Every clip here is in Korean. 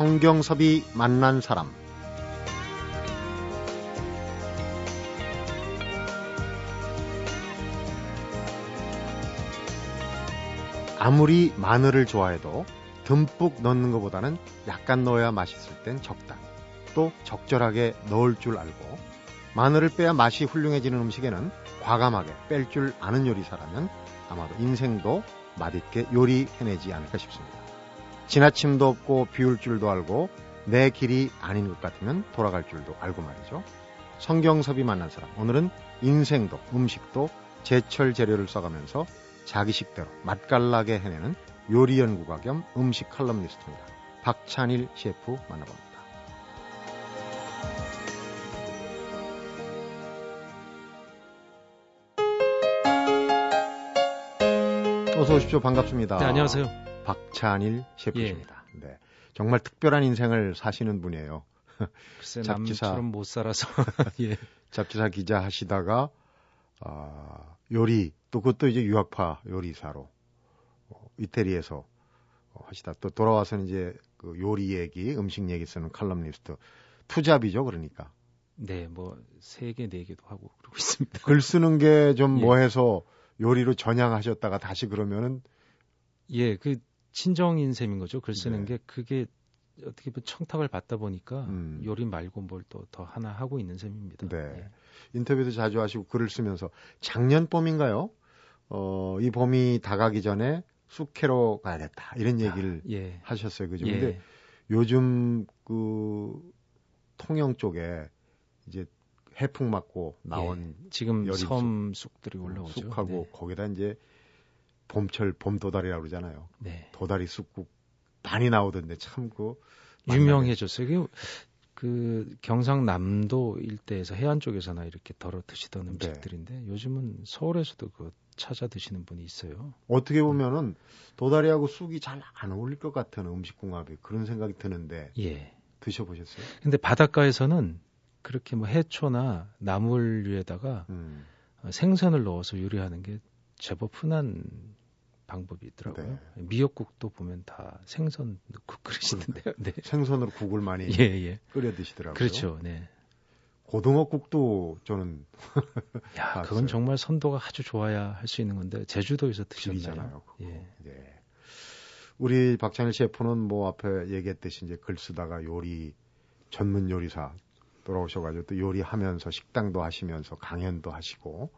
성경섭이 만난 사람 아무리 마늘을 좋아해도 듬뿍 넣는 것보다는 약간 넣어야 맛있을 땐 적당히 또 적절하게 넣을 줄 알고 마늘을 빼야 맛이 훌륭해지는 음식에는 과감하게 뺄 줄 아는 요리사라면 아마도 인생도 맛있게 요리해내지 않을까 싶습니다. 지나침도 없고 비울 줄도 알고 내 길이 아닌 것 같으면 돌아갈 줄도 알고 말이죠. 성경섭이 만난 사람 오늘은 인생도 음식도 제철 재료를 써가면서 자기 식대로 맛깔나게 해내는 요리 연구가 겸 음식 칼럼니스트입니다. 박찬일 셰프 만나봅니다. 어서 오십시오. 반갑습니다. 네, 안녕하세요. 박찬일 셰프십니다. 예. 네. 정말 특별한 인생을 사시는 분이에요. 글쎄, 잡지사, 남처럼 못 살아서. 예. 잡지사 기자 하시다가, 아, 요리, 또 그것도 이제 유학파 요리사로, 어, 이태리에서 어, 하시다. 또 돌아와서는 이제 그 요리 얘기, 음식 얘기 쓰는 칼럼니스트. 투잡이죠, 그러니까. 네, 뭐, 세 개, 네 개도 하고 그러고 있습니다. 글 쓰는 게 좀 뭐 해서 요리로 전향하셨다가 다시 그러면은 예, 그 친정인 셈인 거죠. 글 쓰는 네. 게 그게 어떻게 보면 청탁을 받다 보니까 음. 요리 말고 뭘 또 더 하나 하고 있는 셈입니다. 네. 예. 인터뷰도 자주 하시고 글을 쓰면서 작년 봄인가요? 어, 이 봄이 다가기 전에 쑥캐로 가야겠다. 이런 아, 얘기를 아, 예. 하셨어요. 그죠? 예. 근데 요즘 그 통영 쪽에 이제 해풍 맞고 나온 예, 지금 섬 쑥들이 올라오죠. 쑥하고 네. 거기다 이제 봄철 봄 도다리라고 그러잖아요. 네. 도다리 쑥국 많이 나오던데 참그 유명해졌어요. 그 경상남도 일대에서 해안 쪽에서나 이렇게 덜어 드시던 네. 음식들인데 네. 요즘은 서울에서도 그 찾아 드시는 분이 있어요. 어떻게 보면은 도다리하고 쑥이 잘 안 어울릴 것 같은 음식 궁합이 그런 생각이 드는데 예. 드셔보셨어요? 근데 바닷가에서는 그렇게 뭐 해초나 나물류에다가 음. 어, 생선을 넣어서 요리하는 게 제법 흔한 방법이 있더라고요. 네. 미역국도 보면 다 생선 넣고 끓이시는데요. 네. 생선으로 국을 많이 예, 예. 끓여 드시더라고요. 그렇죠. 네. 고등어국도 저는 야, 그건 정말 선도가 아주 좋아야 할 수 있는 건데 제주도에서 드셨나요? 예. 네. 우리 박찬일 셰프는 뭐 앞에 얘기했듯이 이제 글 쓰다가 요리 전문 요리사 돌아오셔가지고 또 요리하면서 식당도 하시면서 강연도 하시고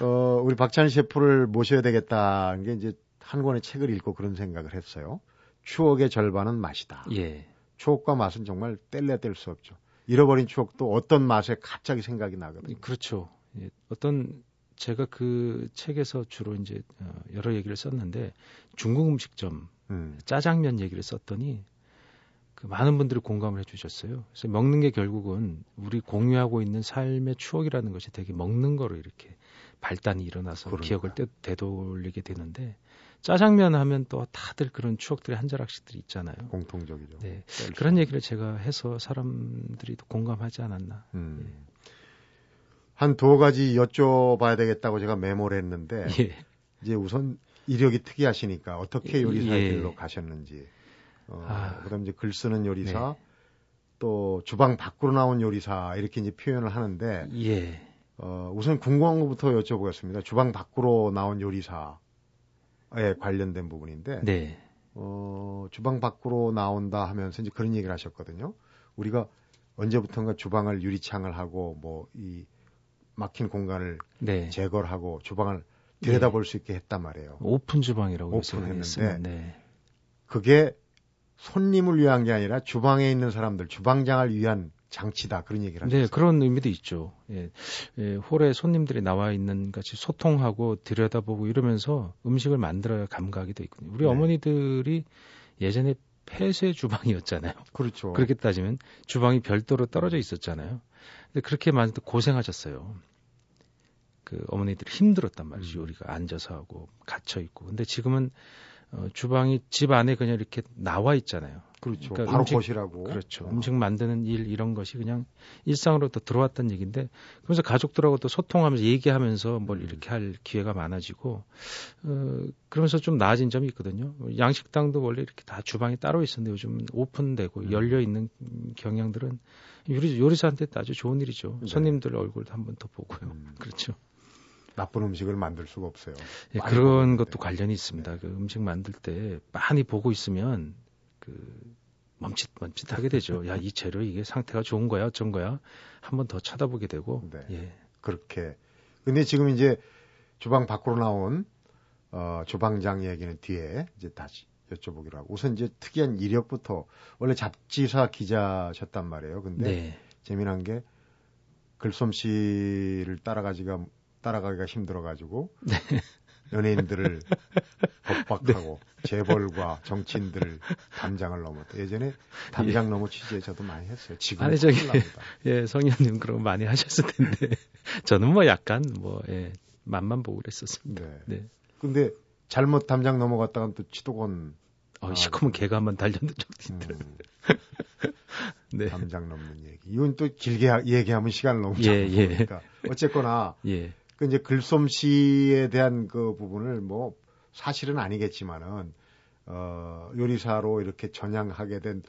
어 우리 박찬일 셰프를 모셔야 되겠다는 게 이제 한 권의 책을 읽고 그런 생각을 했어요. 추억의 절반은 맛이다. 예. 추억과 맛은 정말 뗄래 뗄수 없죠. 잃어버린 추억도 어떤 맛에 갑자기 생각이 나거든요. 그렇죠. 예. 어떤 제가 그 책에서 주로 이제 어, 여러 얘기를 썼는데 중국 음식점 음. 짜장면 얘기를 썼더니 그 많은 분들이 공감을 해주셨어요. 그래서 먹는 게 결국은 우리 공유하고 있는 삶의 추억이라는 것이 되게 먹는 거로 이렇게 발단이 일어나서 그러니까. 기억을 되, 되돌리게 되는데 짜장면 하면 또 다들 그런 추억들이 한 자락씩들이 있잖아요. 공통적이죠. 네. 그런 얘기를 제가 해서 사람들이 공감하지 않았나. 음. 예. 한두 가지 여쭤봐야 되겠다고 제가 메모를 했는데 예. 이제 우선 이력이 특이하시니까 어떻게 요리사의 예. 길로 가셨는지 어, 아. 그다음 이제 글 쓰는 요리사, 네. 또 주방 밖으로 나온 요리사 이렇게 이제 표현을 하는데 예. 어, 우선 궁금한 것부터 여쭤보겠습니다. 주방 밖으로 나온 요리사에 관련된 부분인데 네. 어, 주방 밖으로 나온다 하면서 이제 그런 얘기를 하셨거든요. 우리가 언제부턴가 주방을 유리창을 하고 뭐 이 막힌 공간을 네. 제거를 하고 주방을 들여다볼 네. 수 있게 했단 말이에요. 오픈 주방이라고 오픈했는데 네. 그게 손님을 위한 게 아니라 주방에 있는 사람들, 주방장을 위한 장치다 그런 얘기를 하셨어요. 네, 그런 의미도 있죠. 예, 예, 홀에 손님들이 나와 있는 같이 소통하고 들여다보고 이러면서 음식을 만들어야 감각이 돼 있거든요. 우리 네. 어머니들이 예전에 폐쇄 주방이었잖아요. 그렇죠. 그렇게 따지면 주방이 별도로 떨어져 있었잖아요. 근데 그렇게 많이 고생하셨어요. 그 어머니들이 힘들었단 말이죠. 음. 우리가 앉아서 하고 갇혀 있고. 근데 지금은 어, 주방이 집 안에 그냥 이렇게 나와 있잖아요. 그렇죠. 그러니까 바로 음식, 거시라고. 그렇죠. 어. 음식 만드는 일 이런 것이 그냥 일상으로 또 들어왔던 얘기인데 그러면서 가족들하고 또 소통하면서 얘기하면서 뭘 음. 이렇게 할 기회가 많아지고 어, 그러면서 좀 나아진 점이 있거든요. 양식당도 원래 이렇게 다 주방이 따로 있었는데 요즘 오픈되고 음. 열려 있는 경향들은 요리 요리사한테 아주 좋은 일이죠. 네. 손님들 얼굴도 한번 더 보고요. 음. 그렇죠. 나쁜 음식을 만들 수가 없어요. 예, 그런 것도 관련이 있습니다. 네. 그 음식 만들 때 많이 보고 있으면 그 멈칫 멈칫하게 되죠. 야, 이 재료 이게 상태가 좋은 거야, 어쩐 거야? 한 번 더 쳐다보게 되고. 네. 예. 그렇게. 근데 지금 이제 주방 밖으로 나온 어, 주방장 얘기는 뒤에 이제 다시 여쭤보기로 하고 우선 이제 특이한 이력부터 원래 잡지사 기자셨단 말이에요. 근데 네. 재미난 게 글솜씨를 따라가지가 따라가기가 힘들어가지고 네. 연예인들을 법박하고 네. 재벌과 정치인들을 담장을 넘었다. 예전에 담장 예. 넘어 취재 저도 많이 했어요. 지금 아니 저기 예 성현님 그런 거 많이 하셨을 텐데 저는 뭐 약간 뭐 예, 맛만 보고 그랬었습니다. 네. 네. 근데 잘못 담장 넘어갔다가 또 치도건 어, 시커먼 개가 한번 달렸는 적도 있더라고요. 음. 네. 담장 넘는 얘기. 이건 또 길게 하, 얘기하면 시간을 너무 예, 예. 그러니까 어쨌거나 예. 그 이제 글솜씨에 대한 그 부분을 뭐 사실은 아니겠지만은 어 요리사로 이렇게 전향하게 된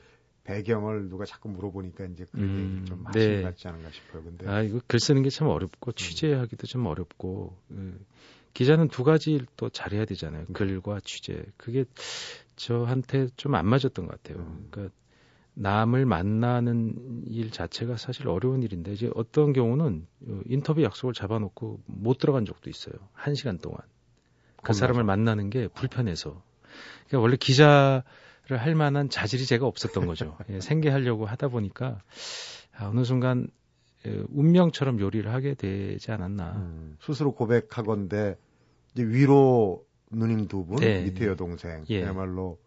배경을 누가 자꾸 물어보니까 이제 그게 음, 좀 하신 네. 같지 않은가 싶어요. 근데 아 이거 글 쓰는 게 참 어렵고 음. 취재하기도 좀 어렵고 그, 기자는 두 가지 또 잘해야 되잖아요. 네. 글과 취재. 그게 저한테 좀 안 맞았던 것 같아요. 음. 그러니까 남을 만나는 일 자체가 사실 어려운 일인데 이제 어떤 경우는 어, 인터뷰 약속을 잡아놓고 못 들어간 적도 있어요. 한 시간 동안 그 사람을 만나는 게 불편해서. 그러니까 원래 기자를 할 만한 자질이 제가 없었던 거죠. 예, 생계하려고 하다 보니까 아, 어느 순간 예, 운명처럼 요리를 하게 되지 않았나. 음, 스스로 고백하건데 이제 위로 누님 두 분, 네. 밑에 여동생, 예. 그야말로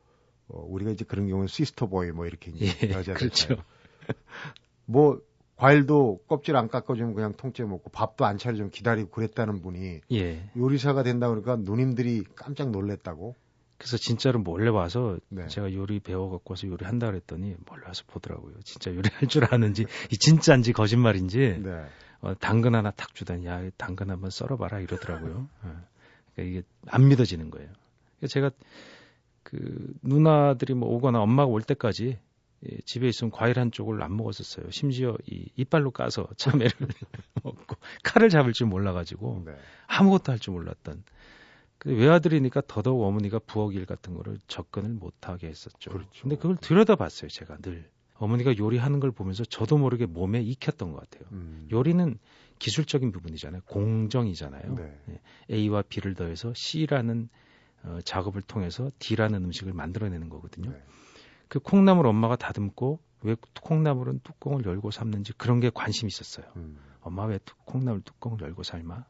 어, 우리가 이제 그런 경우는 시스터보이 뭐 이렇게 이제 예, 여자들 그렇죠. 뭐 과일도 껍질 안 깎아주면 그냥 통째 먹고 밥도 안 차려주면 기다리고 그랬다는 분이 예. 요리사가 된다 그러니까 누님들이 깜짝 놀랬다고. 그래서 진짜로 몰래 와서 네. 제가 요리 배워 갖고 와서 요리 한다 그랬더니 몰래 와서 보더라고요. 진짜 요리할 줄 아는지 이 진짜인지 거짓말인지 네. 어, 당근 하나 탁 주다니 야 당근 한번 썰어봐라 이러더라고요. 어. 그러니까 이게 안 믿어지는 거예요. 그러니까 제가 그 누나들이 뭐 오거나 엄마가 올 때까지 예, 집에 있으면 과일 한 쪽을 안 먹었었어요. 심지어 이 이빨로 까서 참외를 먹고 칼을 잡을 줄 몰라가지고 네. 아무것도 할 줄 몰랐던. 그 외아들이니까 더더욱 어머니가 부엌 일 같은 거를 접근을 못하게 했었죠. 그렇죠. 근데 그걸 들여다봤어요, 제가 늘. 어머니가 요리하는 걸 보면서 저도 모르게 몸에 익혔던 것 같아요. 음. 요리는 기술적인 부분이잖아요. 공정이잖아요. 네. 예, A와 B를 더해서 C라는 어, 작업을 통해서 D라는 음식을 만들어내는 거거든요. 네. 그 콩나물 엄마가 다듬고 왜 콩나물은 뚜껑을 열고 삶는지 그런 게 관심이 있었어요. 음. 엄마 왜 콩나물 뚜껑을 열고 삶아?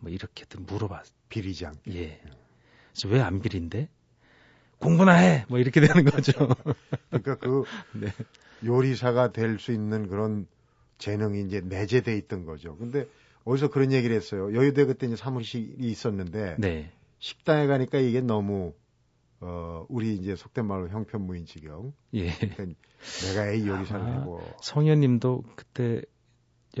뭐 이렇게든 물어봐. 비리지 않게. 예. 그래서 왜 안 비린데? 공부나 해! 뭐 이렇게 되는 거죠. 그러니까 그 네. 요리사가 될 수 있는 그런 재능이 이제 내재돼 있던 거죠. 근데 어디서 그런 얘기를 했어요. 여의도에 그때 이제 사무실이 있었는데 네. 식당에 가니까 이게 너무 어 우리 이제 속된 말로 형편무인 지경. 예. 그러니까 내가 요리사를 아, 하고 성현님도 그때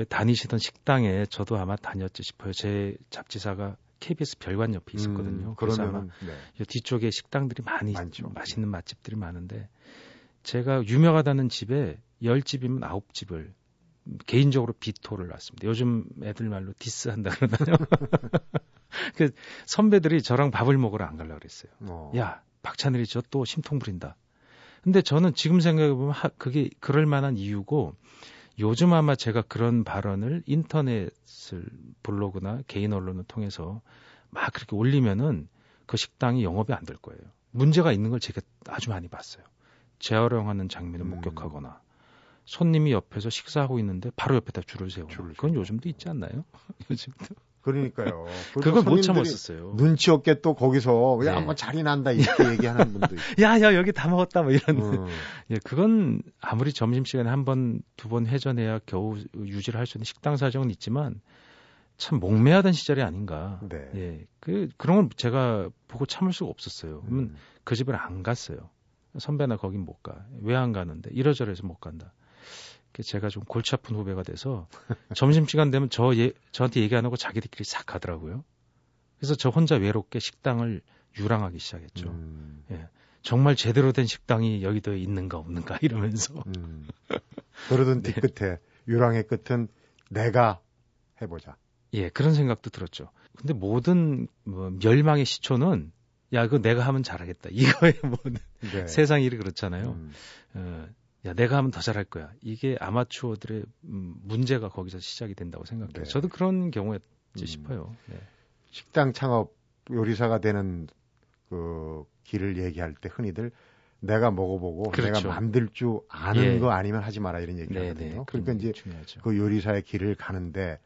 다니시던 식당에 저도 아마 다녔지 싶어요. 제 잡지사가 KBS 별관 옆에 있었거든요. 음, 그래서 아마 네. 뒤쪽에 식당들이 많이 많죠. 맛있는 맛집들이 많은데 제가 유명하다는 집에 열 집이면 아홉 집을 개인적으로 비토를 놨습니다. 요즘 애들 말로 디스한다 그러나요? 그 선배들이 저랑 밥을 먹으러 안 가려고 그랬어요. 어. 야, 박찬일이 저 또 심통 부린다. 근데 저는 지금 생각해 보면 하, 그게 그럴 만한 이유고 요즘 아마 제가 그런 발언을 인터넷을 블로그나 개인 언론을 통해서 막 그렇게 올리면은 그 식당이 영업이 안 될 거예요. 문제가 있는 걸 제가 아주 많이 봤어요. 재활용하는 장면을 음. 목격하거나 손님이 옆에서 식사하고 있는데 바로 옆에다 줄을 세우고 그건 요즘도 있지 않나요? 요즘도. 그러니까요. 그걸 못 참았었어요. 눈치 없게 또 거기서 그냥 네. 뭐 자리 난다 이렇게 얘기하는 분도 있고. 야, 야, 여기 다 먹었다 뭐 이런. 음. 예, 그건 아무리 점심 시간에 한 번, 두 번 회전해야 겨우 유지를 할 수 있는 식당 사정은 있지만 참 목매하던 시절이 아닌가. 네. 예. 그 그런 걸 제가 보고 참을 수가 없었어요. 그러면 음. 그 집을 안 갔어요. 선배나 거긴 못 가. 왜 안 가는데? 이러저러해서 못 간다. 제가 좀 골치 아픈 후배가 돼서 점심시간 되면 저 예, 저한테 얘기 안 하고 자기들끼리 싹 가더라고요. 그래서 저 혼자 외롭게 식당을 유랑하기 시작했죠. 음. 예. 정말 제대로 된 식당이 여기도 있는가 없는가 이러면서. 음. 그러던 네. 뒤끝에 유랑의 끝은 내가 해보자. 예, 그런 생각도 들었죠. 근데 모든 뭐 멸망의 시초는 야, 그거 내가 하면 잘하겠다. 이거에 뭐 네. 세상 일이 그렇잖아요. 음. 어, 야, 내가 하면 더 잘할 거야. 이게 아마추어들의 음, 문제가 거기서 시작이 된다고 생각해요. 네. 저도 그런 경우에 음. 싶어요. 네. 식당 창업 요리사가 되는 그 길을 얘기할 때 흔히들 내가 먹어보고 그렇죠. 내가 만들 줄 아는 예. 거 아니면 하지 마라 이런 얘기 네, 하거든요. 네, 그러니까 이제 중요하죠. 그 요리사의 길을 가는데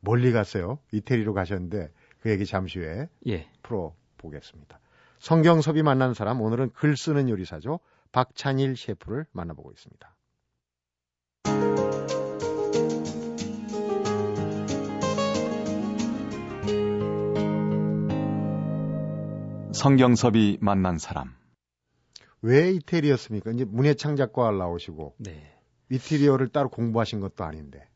멀리 갔어요. 이태리로 가셨는데 그 얘기 잠시 후에 예. 풀어 보겠습니다. 성경섭이 만난 사람 오늘은 글 쓰는 요리사죠. 박찬일 셰프를 만나보고 있습니다. 성경섭이 만난 사람. 왜 이태리였습니까? 이제 문예창작과 나오시고 네. 이태리어를 따로 공부하신 것도 아닌데.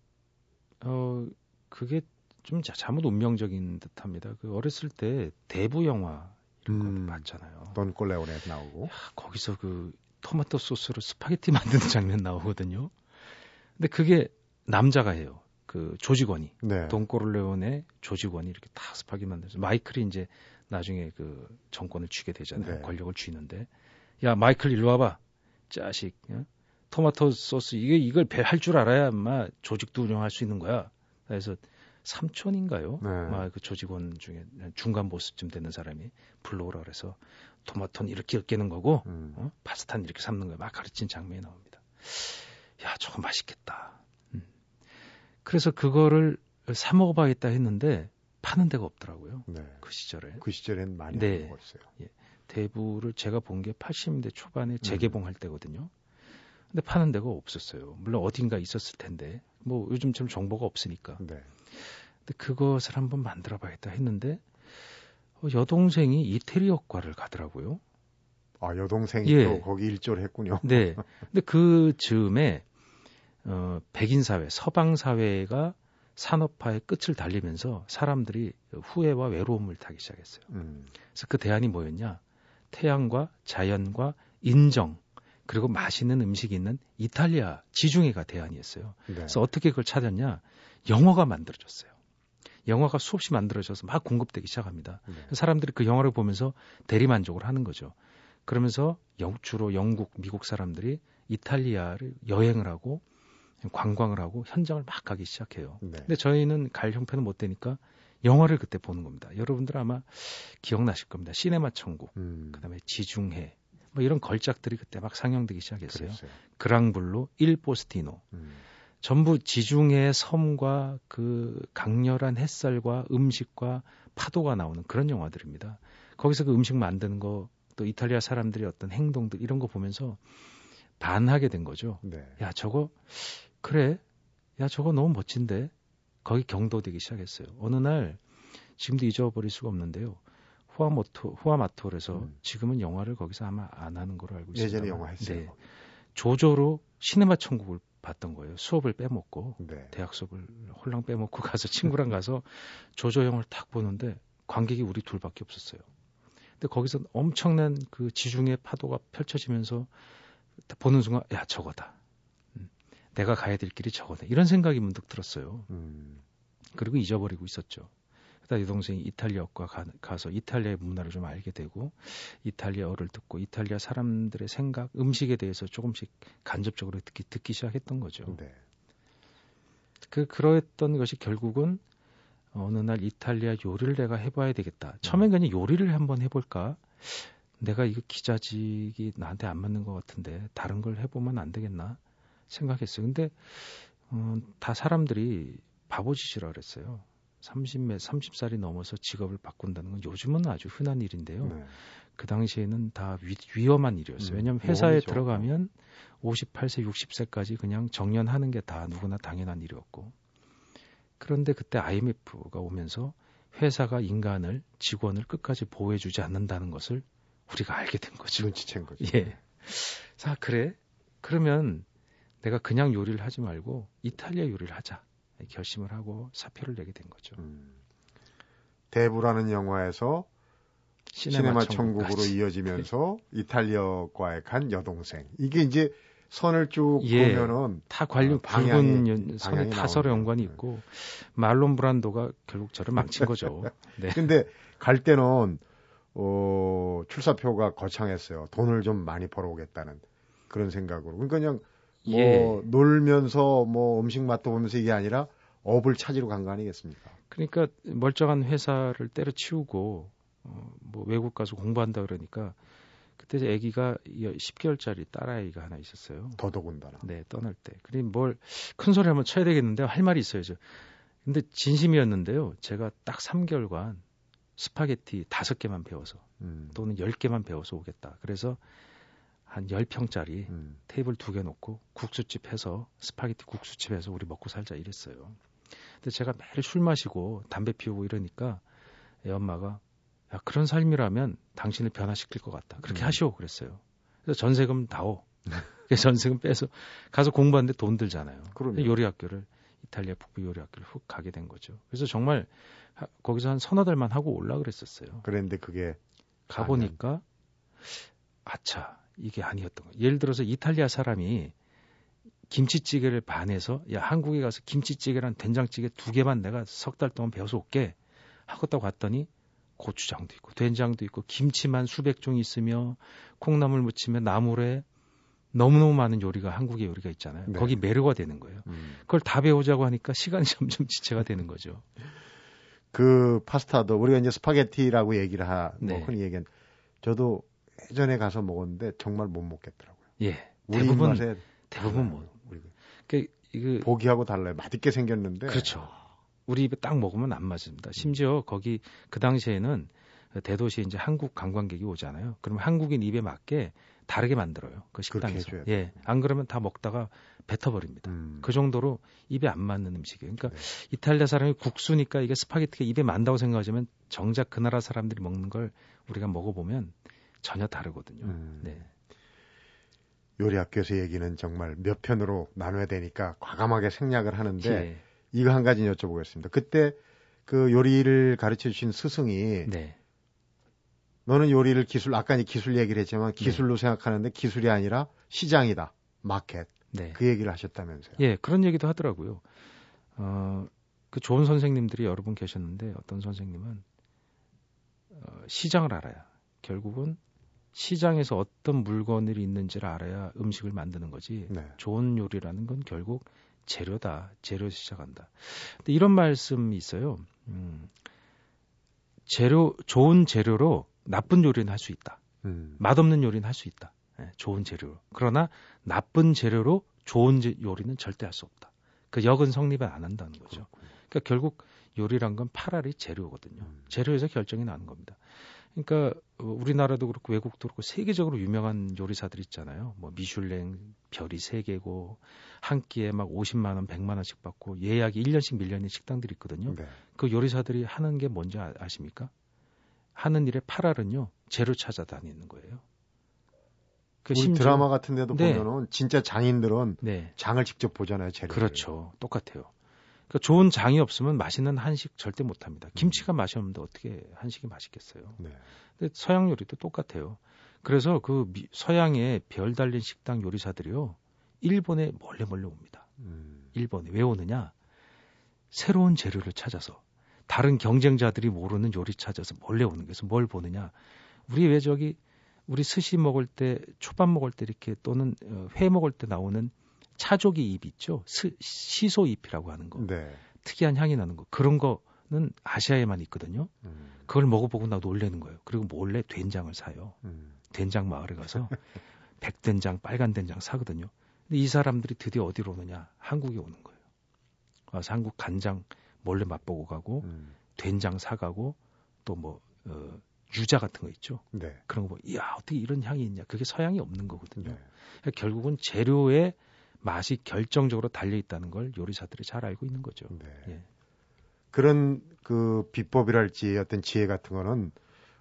어 그게 좀 잘못 운명적인 듯합니다. 그 어렸을 때 대부 영화 이런 음, 거 봤잖아요. 돈 콜레오네 나오고. 야, 거기서 그 토마토 소스로 스파게티 만드는 장면 나오거든요. 근데 그게 남자가 해요. 그 조직원이 네. 돈 콜레오네의 조직원이 이렇게 다 스파게티 만들어서 마이클이 이제 나중에 그 정권을 쥐게 되잖아요. 네. 권력을 쥐는데 야 마이클 일로 와봐 자식 어? 토마토 소스 이게 이걸 할 줄 알아야 아마 조직도 운영할 수 있는 거야. 그래서 삼촌인가요? 네. 아, 그 조직원 중에 중간 보스쯤 되는 사람이 불러오라 그래서 토마토는 이렇게 으깨는 거고 음. 어? 파스타는 이렇게 삶는 거야. 막 가르친 장면이 나옵니다. 야, 저거 맛있겠다. 음. 그래서 그거를 사 먹어봐야겠다 했는데 파는 데가 없더라고요. 네. 그 시절에. 그 시절엔 많이 네. 먹었어요. 예. 대부를 제가 본 게 80년대 초반에 음. 재개봉할 음. 때거든요. 근데 파는 데가 없었어요. 물론 어딘가 있었을 텐데 뭐 요즘처럼 정보가 없으니까. 네. 근데 그것을 한번 만들어 봐야겠다 했는데 어, 여동생이 이태리어과를 가더라고요. 아, 여동생이 예. 또 거기 일조를 했군요. 네. 근데 그 즈음에 어, 백인 사회, 서방 사회가 산업화의 끝을 달리면서 사람들이 후회와 외로움을 타기 시작했어요. 음. 그래서 그 대안이 뭐였냐? 태양과 자연과 인정 그리고 맛있는 음식이 있는 이탈리아 지중해가 대안이었어요. 네. 그래서 어떻게 그걸 찾았냐? 영어가 만들어졌어요. 영화가 수없이 만들어져서 막 공급되기 시작합니다. 네. 사람들이 그 영화를 보면서 대리만족을 하는 거죠. 그러면서 영, 주로 영국, 미국 사람들이 이탈리아를 여행을 하고 관광을 하고 현장을 막 가기 시작해요. 네. 근데 저희는 갈 형편은 못 되니까 영화를 그때 보는 겁니다. 여러분들 아마 기억나실 겁니다. 시네마 천국, 음. 그다음에 지중해, 뭐 이런 걸작들이 그때 막 상영되기 시작했어요. 그랬어요. 그랑블루, 일포스티노. 음. 전부 지중해 섬과 그 강렬한 햇살과 음식과 파도가 나오는 그런 영화들입니다. 거기서 그 음식 만드는 거, 또 이탈리아 사람들의 어떤 행동들 이런 거 보면서 반하게 된 거죠. 네. 야, 저거 그래. 야, 저거 너무 멋진데. 거기 경도되기 시작했어요. 어느 날 지금도 잊어버릴 수가 없는데요. 후아모토, 후아마토에서 음. 지금은 영화를 거기서 아마 안 하는 걸로 알고 있습니다. 예전에 영화 했어요. 네. 조조로 시네마 천국을 봤던 거예요. 수업을 빼먹고 네. 대학 수업을 홀랑 빼먹고 가서 친구랑 가서 조조 영화를 딱 보는데 관객이 우리 둘밖에 없었어요. 근데 거기서 엄청난 그 지중해 파도가 펼쳐지면서 보는 순간 야 저거다. 음, 내가 가야 될 길이 저거다. 이런 생각이 문득 들었어요. 음. 그리고 잊어버리고 있었죠. 그다음 이 동생이 이탈리아과 가, 가서 이탈리아의 문화를 좀 알게 되고 이탈리아어를 듣고 이탈리아 사람들의 생각, 음식에 대해서 조금씩 간접적으로 듣기, 듣기 시작했던 거죠. 네. 그 그러했던 것이 결국은 어느 날 이탈리아 요리를 내가 해봐야 되겠다. 처음엔 그냥 요리를 한번 해볼까. 내가 이거 기자직이 나한테 안 맞는 것 같은데 다른 걸 해보면 안 되겠나 생각했어요. 근데 어, 다 사람들이 바보짓이라 그랬어요. 30몇 30살이 넘어서 직업을 바꾼다는 건 요즘은 아주 흔한 일인데요. 네. 그 당시에는 다 위, 위험한 일이었어요. 음, 왜냐하면 회사에 들어가면 58세, 60세까지 그냥 정년하는 게 다 누구나 당연한 일이었고 그런데 그때 IMF가 오면서 회사가 인간을 직원을 끝까지 보호해주지 않는다는 것을 우리가 알게 된 거죠. 눈치챈 거죠. 예. 자 그래 그러면 내가 그냥 요리를 하지 말고 이탈리아 요리를 하자 결심을 하고 사표를 내게 된 거죠. 음. 대부라는 영화에서 시네마, 시네마 천국으로 이어지면서 이탈리아과에 간 여동생. 이게 이제 선을 쭉 예, 보면은 타 관련 붉은 선에 타설의 연관이 있고 말론 브란도가 결국 저를 망친 거죠. 네. 근데 갈 때는 어 출사표가 거창했어요. 돈을 좀 많이 벌어오겠다는 그런 생각으로. 그러니까 그냥 뭐 예. 놀면서 뭐 음식 맛도 보면서 이게 아니라 업을 찾으러 간 거 아니겠습니까? 그러니까 멀쩡한 회사를 때려치우고 어, 뭐 외국 가서 공부한다 그러니까 그때 제 아기가 10개월짜리 딸아이가 하나 있었어요. 더더군다나. 네, 떠날 때. 그니 뭔 큰소리 한번 쳐야 되겠는데 할 말이 있어요, 저. 근데 진심이었는데요. 제가 딱 3개월간 스파게티 5개만 배워서 음. 또는 10개만 배워서 오겠다. 그래서 한 10평짜리 음. 테이블 두 개 놓고 국수집 해서 스파게티 국수집 해서 우리 먹고 살자 이랬어요. 근데 제가 매일 술 마시고 담배 피우고 이러니까 애 엄마가 야, 그런 삶이라면 당신을 변화시킬 것 같다. 그렇게 음. 하시오 그랬어요. 그래서 전세금 나오. 전세금 빼서 가서 공부하는데 돈 들잖아요. 그럼요. 요리 학교를 이탈리아 북부 요리 학교를 훅 가게 된 거죠. 그래서 정말 하, 거기서 한 서너 달만 하고 올라 그랬었어요. 그런데 그게 가 보니까 아차 이게 아니었던 거예요. 예를 들어서 이탈리아 사람이 김치찌개를 반해서 야 한국에 가서 김치찌개랑 된장찌개 두 개만 내가 석 달 동안 배워서 올게 하겠다고 갔더니 고추장도 있고 된장도 있고 김치만 수백 종 있으며 콩나물 무치면 나물에 너무너무 많은 요리가 한국의 요리가 있잖아요. 네. 거기 매료가 되는 거예요. 음. 그걸 다 배우자고 하니까 시간이 점점 지체가 되는 거죠. 그 파스타도 우리가 이제 스파게티라고 얘기를 하, 뭐 네. 흔히 얘기한 저도 예전에 가서 먹었는데 정말 못 먹겠더라고요. 예. 대부분 맛에 대부분 뭐 우리 그 이거 보기하고 달라요. 맛있게 생겼는데 그렇죠. 우리 입에 딱 먹으면 안 맞습니다. 심지어 거기 그 당시에는 대도시에 이제 한국 관광객이 오잖아요. 그러면 한국인 입에 맞게 다르게 만들어요. 그 식당에서. 예. 안 그러면 다 먹다가 뱉어버립니다. 음. 그 정도로 입에 안 맞는 음식이에요. 그러니까 네. 이탈리아 사람이 국수니까 이게 스파게티가 입에 맞다고 생각하지만 정작 그 나라 사람들이 먹는 걸 우리가 먹어보면 전혀 다르거든요. 음. 네. 요리 학교에서 얘기는 정말 몇 편으로 나눠야 되니까 과감하게 생략을 하는데 예. 이거 한 가지 여쭤보겠습니다. 그때 그 요리를 가르쳐 주신 스승이 네. 너는 요리를 기술 아까 기술 얘기를 했지만 네. 기술로 네. 생각하는데 기술이 아니라 시장이다 마켓 네. 그 얘기를 하셨다면서요? 예 그런 얘기도 하더라고요. 어, 그 좋은 선생님들이 여러 분 계셨는데 어떤 선생님은 어, 시장을 알아야 결국은 시장에서 어떤 물건들이 있는지를 알아야 음식을 만드는 거지. 네. 좋은 요리라는 건 결국 재료다. 재료에서 시작한다. 근데 이런 말씀이 있어요. 음, 재료, 좋은 재료로 나쁜 요리는 할 수 있다. 음. 맛없는 요리는 할 수 있다. 네, 좋은 재료로. 그러나 나쁜 재료로 좋은 제, 요리는 절대 할 수 없다. 그 역은 성립을 안 한다는 거죠. 그렇군요. 그러니까 결국 요리란 건 파라리 재료거든요. 음. 재료에서 결정이 나는 겁니다. 그러니까 어, 우리나라도 그렇고 외국도 그렇고 세계적으로 유명한 요리사들 있잖아요. 뭐 미슐랭 별이 세 개고 한 끼에 막 50만 원, 100만 원씩 받고 예약이 1년씩 밀려있는 식당들이 있거든요. 네. 그 요리사들이 하는 게 뭔지 아, 아십니까? 하는 일의 팔알은요 재료 찾아다니는 거예요. 그 우리 심지어, 드라마 같은 데도 네. 보면은 진짜 장인들은 네. 장을 직접 보잖아요, 재료. 그렇죠. 똑같아요. 그러니까 좋은 장이 없으면 맛있는 한식 절대 못 합니다. 김치가 음. 맛이 없는데 어떻게 한식이 맛있겠어요? 네. 근데 서양 요리도 똑같아요. 그래서 그 미, 서양의 별 달린 식당 요리사들이요. 일본에 몰래 몰래 옵니다. 음. 일본에 왜 오느냐? 새로운 재료를 찾아서 다른 경쟁자들이 모르는 요리 찾아서 몰래 오는 거에서 뭘 보느냐? 우리 왜 저기 우리 스시 먹을 때 초밥 먹을 때 이렇게 또는 어, 회 먹을 때 나오는 차조기 잎 있죠. 스, 시소 잎이라고 하는 거. 네. 특이한 향이 나는 거. 그런 거는 아시아에만 있거든요. 음. 그걸 먹어보고 나 놀래는 거예요. 그리고 몰래 된장을 사요. 음. 된장 마을에 가서 백된장, 빨간 된장 사거든요. 근데 이 사람들이 드디어 어디로 오느냐? 한국에 오는 거예요. 와서 한국 간장 몰래 맛보고 가고 음. 된장 사가고 또뭐 어, 유자 같은 거 있죠. 네. 그런 거 뭐, 이야 어떻게 이런 향이 있냐? 그게 서양이 없는 거거든요. 네. 그러니까 결국은 재료에 맛이 결정적으로 달려 있다는 걸 요리사들이 잘 알고 있는 거죠. 네. 예. 그런 그 비법이랄지 어떤 지혜 같은 거는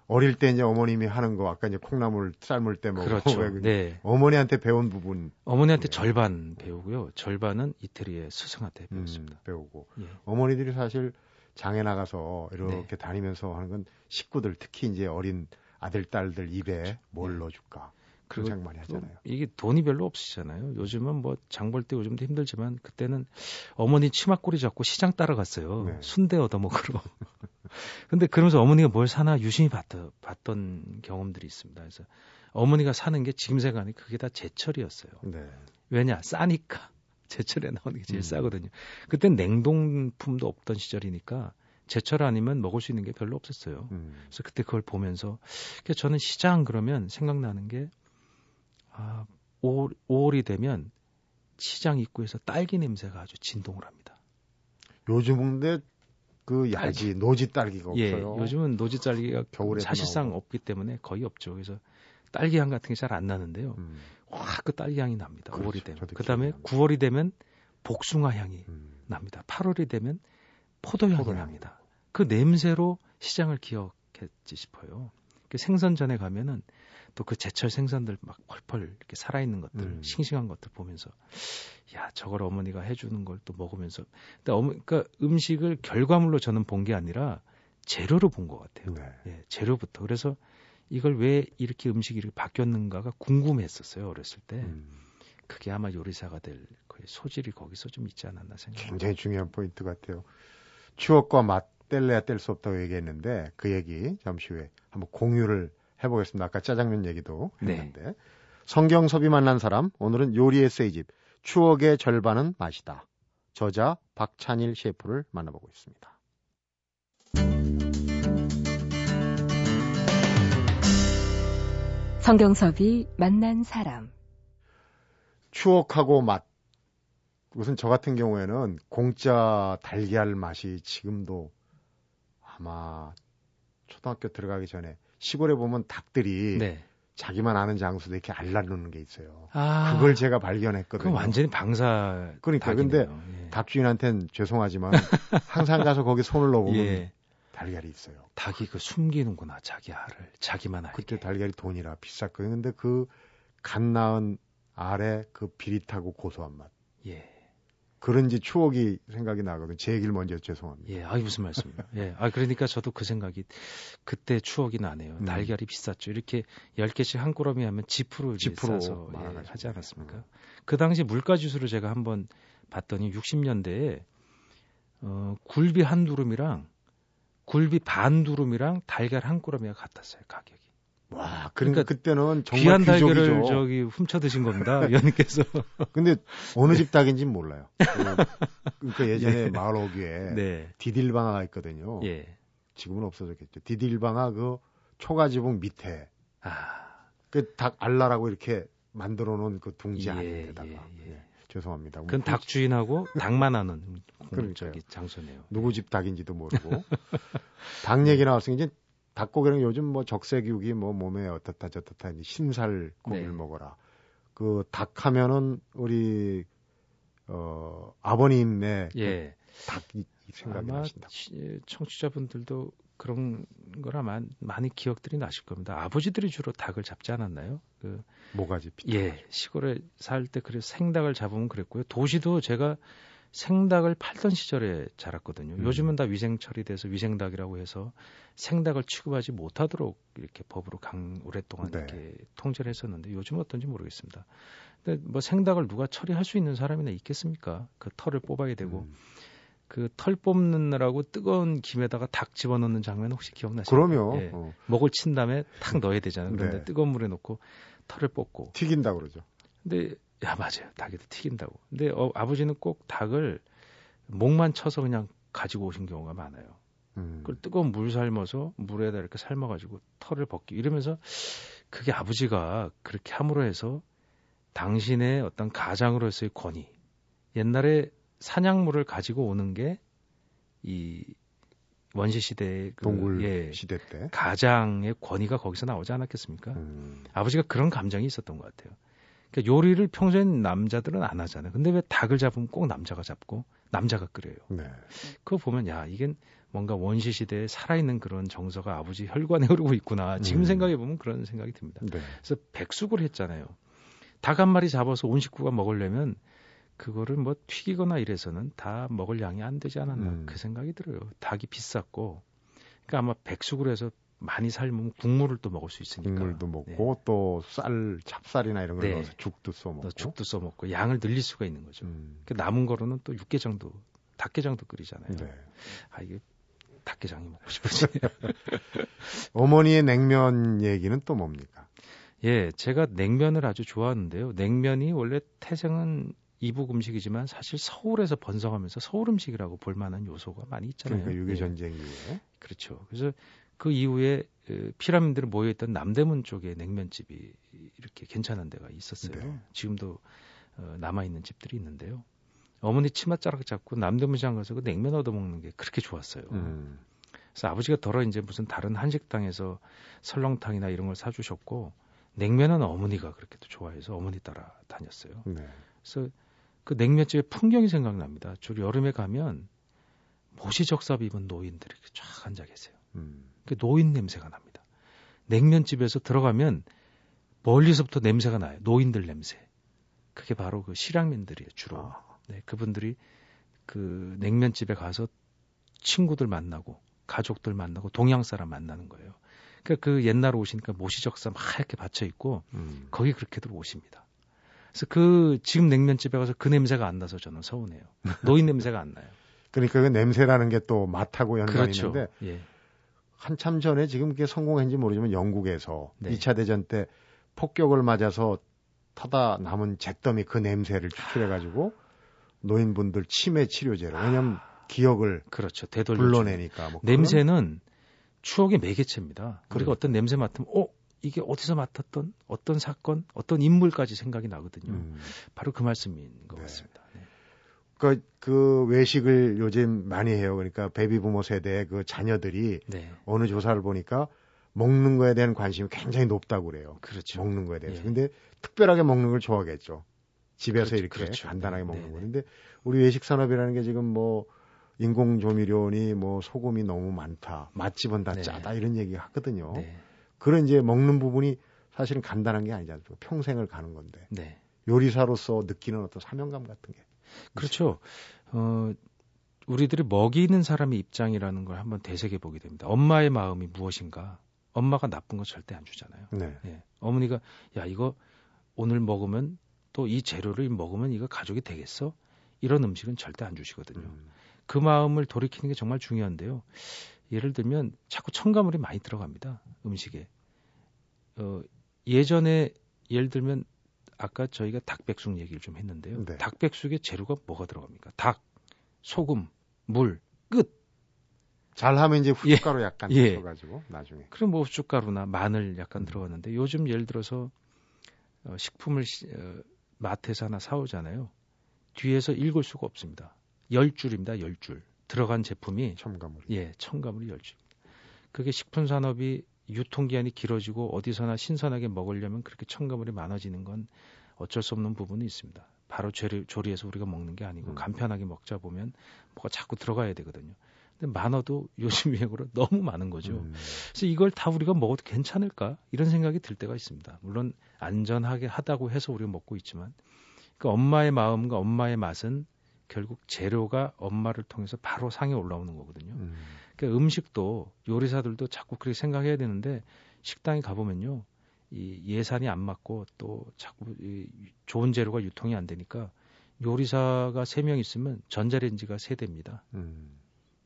어릴 때 이제 어머님이 하는 거 아까 이제 콩나물 삶을 때 뭐. 그렇죠. 네. 어머니한테 배운 부분. 어머니한테 예. 절반 배우고요. 절반은 이태리의 스승한테 음, 배웠습니다. 음, 배우고. 예. 어머니들이 사실 장에 나가서 이렇게 네. 다니면서 하는 건 식구들 특히 이제 어린 아들 딸들 입에 그렇죠. 뭘 네. 넣어줄까. 그런 생각 많이 하잖아요. 이게 돈이 별로 없으시잖아요. 요즘은 뭐 장 볼 때 요즘도 힘들지만 그때는 어머니 치마꼬리 잡고 시장 따라갔어요. 네. 순대 얻어 먹으러. 근데 그러면서 어머니가 뭘 사나 유심히 봤, 봤던 경험들이 있습니다. 그래서 어머니가 사는 게 지금 생각하니 그게 다 제철이었어요. 네. 왜냐? 싸니까. 제철에 나오는 게 제일 음. 싸거든요. 그땐 냉동품도 없던 시절이니까 제철 아니면 먹을 수 있는 게 별로 없었어요. 음. 그래서 그때 그걸 보면서 저는 시장 그러면 생각나는 게 아, 5월, 5월이 되면 시장 입구에서 딸기 냄새가 아주 진동을 합니다. 요즘은 근데 그 야지 노지 딸기가 예, 없어요. 요즘은 노지 딸기가 겨울에 사실상 나오고. 없기 때문에 거의 없죠. 그래서 딸기 향 같은 게 잘 안 나는데요. 음. 와그 딸기 향이 납니다. 그렇죠. 5월이 되면. 그다음에 9월이 되면 복숭아 향이 음. 납니다. 8월이 되면 포도 향이 포도 납니다. 그 냄새로 시장을 기억했지 싶어요. 그 생선 전에 가면은 또 그 제철 생선들 막 펄펄 이렇게 살아있는 것들, 음. 싱싱한 것들 보면서 야 저걸 어머니가 해주는 걸 또 먹으면서 근데 어머 그러니까 음식을 결과물로 저는 본 게 아니라 재료로 본 것 같아요. 네. 예, 재료부터 그래서 이걸 왜 이렇게 음식이 이렇게 바뀌었는가가 궁금했었어요 어렸을 때. 음. 그게 아마 요리사가 될 소질이 거기서 좀 있지 않았나 생각합니다. 굉장히 중요한 포인트 같아요. 추억과 맛 뗄래야 뗄 수 없다고 얘기했는데 그 얘기 잠시 후에 한번 공유를 해보겠습니다. 아까 짜장면 얘기도 네. 했는데 네. 성경섭이 만난 사람 오늘은 요리 에세이집 추억의 절반은 맛이다. 저자 박찬일 셰프를 만나보고 있습니다. 성경섭이 만난 사람 추억하고 맛 우선 저 같은 경우에는 공짜 달걀 맛이 지금도 아마 초등학교 들어가기 전에 시골에 보면 닭들이 네. 자기만 아는 장소도 이렇게 알라놓는 게 있어요. 아, 그걸 제가 발견했거든요. 그 완전히 방사. 그러니까 닭이네요. 근데 예. 닭 주인한테는 죄송하지만 항상 가서 거기 손을 넣어보면 예. 달걀이 있어요. 닭이 그 숨기는구나 자기 알을 자기만 알게. 그때 달걀이 돈이라 비쌌거든요. 근데 그 갓 낳은 알의 그 비릿하고 고소한 맛. 예. 그런지 추억이 생각이 나거든요. 제 얘기를 먼저 죄송합니다. 예, 아 무슨 말씀이에요. 예, 아 그러니까 저도 그 생각이 그때 추억이 나네요. 음. 달걀이 비쌌죠. 이렇게 10개씩 한 꾸러미 하면 지프로 지프로 싸서 예, 하지 않았습니까? 음. 그 당시 물가 지수를 제가 한번 봤더니 60년대에 어, 굴비 한 두름이랑 굴비 반 두름이랑 달걀 한 꾸러미가 같았어요, 가격이. 와, 그러니까, 그러니까 그때는 정말 귀한 달걀을 저기 훔쳐 드신 겁니다, 위원님께서. 근데 어느 집 닭인지는 몰라요. 그, 그러니까 예전에 예. 마을 오기에 네. 디딜방아가 있거든요. 예. 지금은 없어졌겠죠. 디딜방아 그 초가지붕 밑에 아. 그 닭 알라라고 이렇게 만들어 놓은 그 둥지 예, 안에다가 예, 예. 예. 죄송합니다. 그건 닭 주인하고 닭만 하는 공적인 장소네요. 누구 집 닭인지도 모르고 닭 얘기 나왔으니 이제 닭고기는 요즘 뭐 적색육이 뭐 몸에 어떻다 이제 신살 고기를 네. 먹어라. 그 닭 하면은 우리 어 아버님의 그 예. 그 닭이 생각이 나신다. 청취자분들도 그런 거라 많이 기억들이 나실 겁니다. 아버지들이 주로 닭을 잡지 않았나요? 그 모가지 예, 시골에 살 때 그래서 생닭을 잡으면 그랬고요. 도시도 제가 생닭을 팔던 시절에 자랐거든요. 음. 요즘은 다 위생 처리돼서 위생닭이라고 해서 생닭을 취급하지 못하도록 이렇게 법으로 강 오랫동안 네. 이렇게 통제를 했었는데 요즘 어떤지 모르겠습니다. 근데 뭐 생닭을 누가 처리할 수 있는 사람이나 있겠습니까? 그 털을 뽑아야 되고 음. 그털 뽑느라고 뜨거운 김에다가 닭 집어넣는 장면 혹시 기억나시나요? 그럼요. 예. 어. 목을 친 다음에 탁 넣어야 되잖아요. 그런데 네. 뜨거운 물에 넣고 털을 뽑고 튀긴다 그러죠. 근데 야 맞아요. 닭에도 튀긴다고. 근데 어, 아버지는 꼭 닭을 목만 쳐서 그냥 가지고 오신 경우가 많아요. 음. 그걸 뜨거운 물 삶아서 물에다 이렇게 삶아가지고 털을 벗기 이러면서 그게 아버지가 그렇게 함으로 해서 당신의 어떤 가장으로서의 권위 옛날에 사냥물을 가지고 오는 게 이 원시 시대의 그, 동굴 예, 시대 때 가장의 권위가 거기서 나오지 않았겠습니까? 음. 아버지가 그런 감정이 있었던 것 같아요. 그러니까 요리를 평소엔 남자들은 안 하잖아요. 근데 왜 닭을 잡으면 꼭 남자가 잡고 남자가 끓여요. 네. 그거 보면 야 이게 뭔가 원시 시대에 살아있는 그런 정서가 아버지 혈관에 흐르고 있구나. 지금 음. 생각해 보면 그런 생각이 듭니다. 네. 그래서 백숙을 했잖아요. 닭 한 마리 잡아서 온 식구가 먹으려면 그거를 뭐 튀기거나 이래서는 다 먹을 양이 안 되지 않았나 음. 그 생각이 들어요. 닭이 비쌌고 그러니까 아마 백숙을 해서 많이 삶으면 국물을 또 먹을 수 있으니까. 국물도 먹고 네. 또 쌀 찹쌀이나 이런 걸 네. 넣어서 죽도 써 먹고. 죽도 써 먹고 양을 늘릴 수가 있는 거죠. 음. 그 남은 거로는 또 육개장도 닭게장도 끓이잖아요. 네. 아 이게 닭게장이 먹고 싶어지네요. 어머니의 냉면 얘기는 또 뭡니까? 예, 제가 냉면을 아주 좋아하는데요. 냉면이 원래 태생은 이북 음식이지만 사실 서울에서 번성하면서 서울 음식이라고 볼 만한 요소가 많이 있잖아요. 그러니까 유교 전쟁 예. 이후에. 그렇죠. 그래서 그 이후에 피라민들을 모여있던 남대문 쪽에 냉면집이 이렇게 괜찮은 데가 있었어요. 네. 지금도 어, 남아있는 집들이 있는데요. 어머니 치맛자락 잡고 남대문시장 가서 그 냉면 얻어먹는 게 그렇게 좋았어요. 음. 그래서 아버지가 더러 이제 무슨 다른 한식당에서 설렁탕이나 이런 걸 사주셨고 냉면은 어머니가 그렇게 또 좋아해서 어머니 따라 다녔어요. 네. 그래서 그 냉면집의 풍경이 생각납니다. 주로 여름에 가면 모시적삽 입은 노인들이 쫙 앉아 계세요. 음. 그 노인 냄새가 납니다. 냉면집에서 들어가면 멀리서부터 냄새가 나요. 노인들 냄새. 그게 바로 그 실향민들이에요, 주로. 아. 네, 그분들이 그 냉면집에 가서 친구들 만나고 가족들 만나고 동양 사람 만나는 거예요. 그러니까 그 옛날 오시니까 모시적삼 하얗게 받쳐 있고 음. 거기 그렇게들 오십니다. 그래서 그 지금 냉면집에 가서 그 냄새가 안 나서 저는 서운해요. 노인 냄새가 안 나요. 그러니까 그 냄새라는 게 또 맛하고 연관이 그렇죠. 있는데 예. 한참 전에 지금 그게 성공했는지 모르지만 영국에서 네. 2차 대전 때 폭격을 맞아서 타다 남은 잿더미 그 냄새를 추출해 가지고 노인분들 치매 치료제로 왜냐면 아, 기억을 그렇죠 되돌려 불러내니까 뭐 냄새는 추억의 매개체입니다. 우리가 어떤 냄새 맡으면 어 이게 어디서 맡았던 어떤 사건 어떤 인물까지 생각이 나거든요. 음. 바로 그 말씀인 것 네. 같습니다. 네. 그, 그 외식을 요즘 많이 해요. 그러니까 베비 부모 세대의 그 자녀들이 네. 어느 조사를 보니까 먹는 거에 대한 관심이 굉장히 높다고 그래요. 그렇죠. 먹는 거에 대해서. 예. 근데 특별하게 먹는 걸 좋아하겠죠. 집에서 그렇죠, 이렇게 그렇죠. 간단하게 먹는 네, 거. 근데 우리 외식 산업이라는 게 지금 뭐 인공 조미료니 뭐 소금이 너무 많다. 맛집은 다 네. 짜다 이런 얘기 하거든요. 네. 그런 이제 먹는 부분이 사실은 간단한 게 않습니까? 평생을 가는 건데. 네. 요리사로서 느끼는 어떤 사명감 같은 게. 그렇죠. 어, 우리들이 먹이는 사람의 입장이라는 걸 한번 되새겨 보게 됩니다. 엄마의 마음이 무엇인가? 엄마가 나쁜 거 절대 안 주잖아요. 네. 예. 어머니가 야 이거 오늘 먹으면 또 이 재료를 먹으면 이거 가족이 되겠어? 이런 음식은 절대 안 주시거든요. 음. 그 마음을 돌이키는 게 정말 중요한데요. 예를 들면 자꾸 첨가물이 많이 들어갑니다. 음식에. 어, 예전에 예를 들면 아까 저희가 닭백숙 얘기를 좀 했는데요. 네. 닭백숙에 재료가 뭐가 들어갑니까? 닭, 소금, 물, 끝. 잘하면 이제 후춧가루 예. 약간 예. 들어가지고 나중에. 그럼 뭐 후춧가루나 마늘 약간 음. 들어갔는데 요즘 예를 들어서 어, 식품을 시, 어, 마트에서 하나 사오잖아요. 뒤에서 읽을 수가 없습니다. 열 줄입니다. 열 줄. 들어간 제품이 첨가물. 예, 첨가물이 열 줄. 그게 식품 산업이 유통기한이 길어지고 어디서나 신선하게 먹으려면 그렇게 첨가물이 많아지는 건 어쩔 수 없는 부분이 있습니다. 바로 조리, 조리해서 우리가 먹는 게 아니고 음. 간편하게 먹자 보면 뭐가 자꾸 들어가야 되거든요. 근데 많아도 요즘 유행으로 너무 많은 거죠. 음. 그래서 이걸 다 우리가 먹어도 괜찮을까 이런 생각이 들 때가 있습니다. 물론 안전하게 하다고 해서 우리가 먹고 있지만 그 엄마의 마음과 엄마의 맛은 결국 재료가 엄마를 통해서 바로 상에 올라오는 거거든요. 음. 그러니까 음식도 요리사들도 자꾸 그렇게 생각해야 되는데 식당에 가보면요. 이 예산이 안 맞고 또 자꾸 이 좋은 재료가 유통이 안 되니까 요리사가 세 명 있으면 전자레인지가 세 대입니다. 음.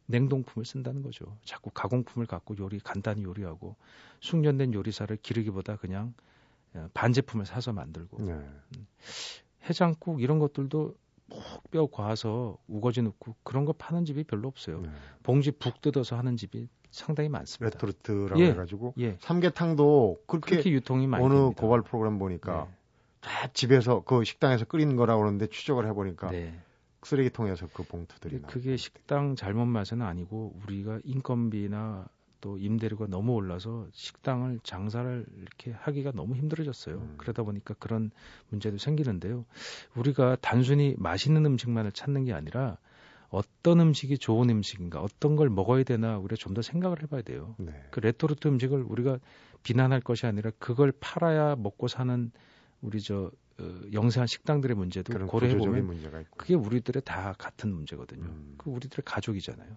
냉동품을 쓴다는 거죠. 자꾸 가공품을 갖고 요리 간단히 요리하고 숙련된 요리사를 기르기보다 그냥 어, 반제품을 사서 만들고 네. 음. 해장국 이런 것들도 푹 뼈 과서 우거지 넣고 그런 거 파는 집이 별로 없어요. 네. 봉지 북 뜯어서 하는 집이 상당히 많습니다. 레토르트라고 예, 해가지고 예. 삼계탕도 그렇게, 그렇게 유통이 많이 어느 됩니다. 고발 프로그램 보니까 네. 다 집에서 그 식당에서 끓이는 거라고 그러는데 추적을 해보니까 네. 쓰레기통에서 그 봉투들이 그게 식당 잘못 맛은 아니고 우리가 인건비나 또 임대료가 너무 올라서 식당을 장사를 이렇게 하기가 너무 힘들어졌어요. 음. 그러다 보니까 그런 문제도 생기는데요. 우리가 단순히 맛있는 음식만을 찾는 게 아니라 어떤 음식이 좋은 음식인가, 어떤 걸 먹어야 되나 우리가 좀 더 생각을 해봐야 돼요. 네. 그 레토르트 음식을 우리가 비난할 것이 아니라 그걸 팔아야 먹고 사는 우리 저 어, 영세한 식당들의 문제도 고려해 보면 그게 우리들의 다 같은 문제거든요. 음. 그 우리들의 가족이잖아요.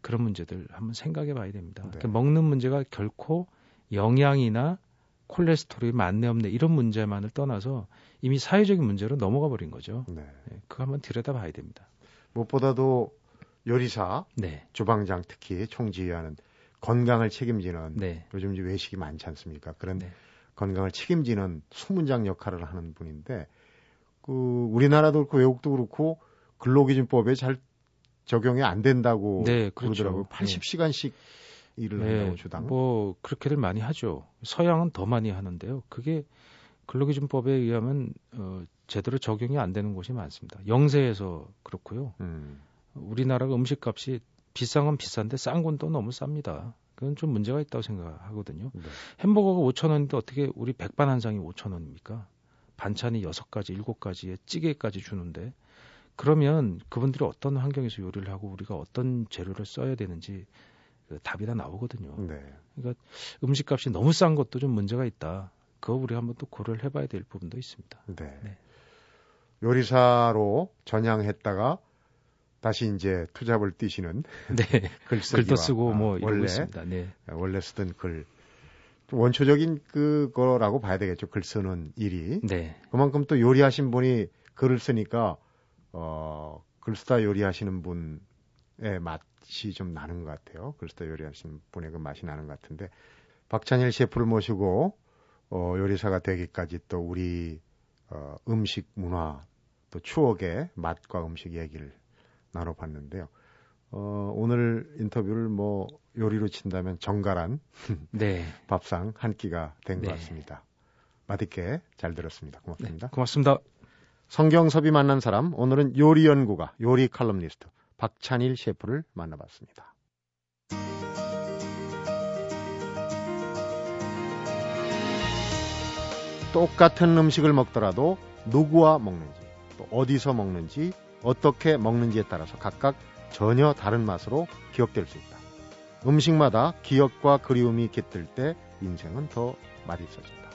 그런 문제들 한번 생각해 봐야 됩니다. 네. 그러니까 먹는 문제가 결코 영양이나 콜레스테롤이 많네 없네 이런 문제만을 떠나서 이미 사회적인 문제로 넘어가 버린 거죠. 네. 네, 그거 한번 들여다 봐야 됩니다. 무엇보다도 요리사, 네. 주방장 특히 총지휘하는 건강을 책임지는 네. 요즘 외식이 많지 않습니까? 그런 네. 건강을 책임지는 수문장 역할을 하는 분인데 그 우리나라도 그렇고 외국도 그렇고 근로기준법에 잘 적용이 안 된다고 네, 그렇죠. 그러더라고요. 80시간씩 일을 네, 한다고 주당. 뭐 그렇게들 많이 하죠. 서양은 더 많이 하는데요. 그게 근로기준법에 의하면 어, 제대로 적용이 안 되는 곳이 많습니다. 영세에서 그렇고요. 음. 우리나라가 음식값이 비싼 건 비싼데 싼 건 또 너무 쌉니다. 그건 좀 문제가 있다고 생각하거든요. 네. 햄버거가 5천 원인데 어떻게 우리 백반 한 상이 5천 원입니까? 반찬이 6가지, 7가지에 찌개까지 주는데 그러면 그분들이 어떤 환경에서 요리를 하고 우리가 어떤 재료를 써야 되는지 그 답이 다 나오거든요. 네. 그러니까 음식값이 너무 싼 것도 좀 문제가 있다. 그거 우리 한번 또 고려를 해봐야 될 부분도 있습니다. 네. 네. 요리사로 전향했다가 다시 이제 투잡을 뛰시는 네. 글쓰기와 글도 쓰고 뭐 아, 원래. 네. 원래 쓰던 글 원초적인 그거라고 봐야 되겠죠. 글 쓰는 일이. 네. 그만큼 또 요리하신 분이 글을 쓰니까 어, 글 쓰다 요리하시는 분의 맛이 좀 나는 것 같아요. 글 쓰다 요리하시는 분의 그 맛이 나는 것 같은데 박찬일 셰프를 모시고 어, 요리사가 되기까지 또 우리 어, 음식 문화 또 추억의 맛과 음식 얘기를 나눠봤는데요. 어, 오늘 인터뷰를 뭐 요리로 친다면 정갈한 네. 밥상 한 끼가 된것 네. 같습니다. 맛있게 잘 들었습니다. 고맙습니다. 네, 고맙습니다. 성경섭이 만난 사람 오늘은 요리 연구가 요리 칼럼니스트 박찬일 셰프를 만나봤습니다. 똑같은 음식을 먹더라도 누구와 먹는지 또 어디서 먹는지 어떻게 먹는지에 따라서 각각 전혀 다른 맛으로 기억될 수 있다. 음식마다 기억과 그리움이 깃들 때 인생은 더 맛있어진다.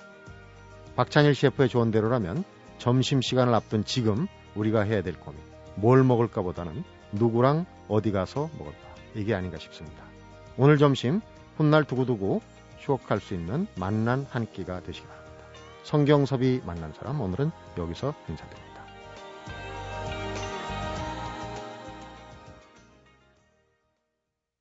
박찬일 셰프의 조언대로라면 점심시간을 앞둔 지금 우리가 해야 될 고민. 뭘 먹을까 보다는 누구랑 어디 가서 먹을까. 이게 아닌가 싶습니다. 오늘 점심 훗날 두고두고 추억할 수 있는 만난 한 끼가 되시기 바랍니다. 성경섭이 만난 사람 오늘은 여기서 인사드립니다.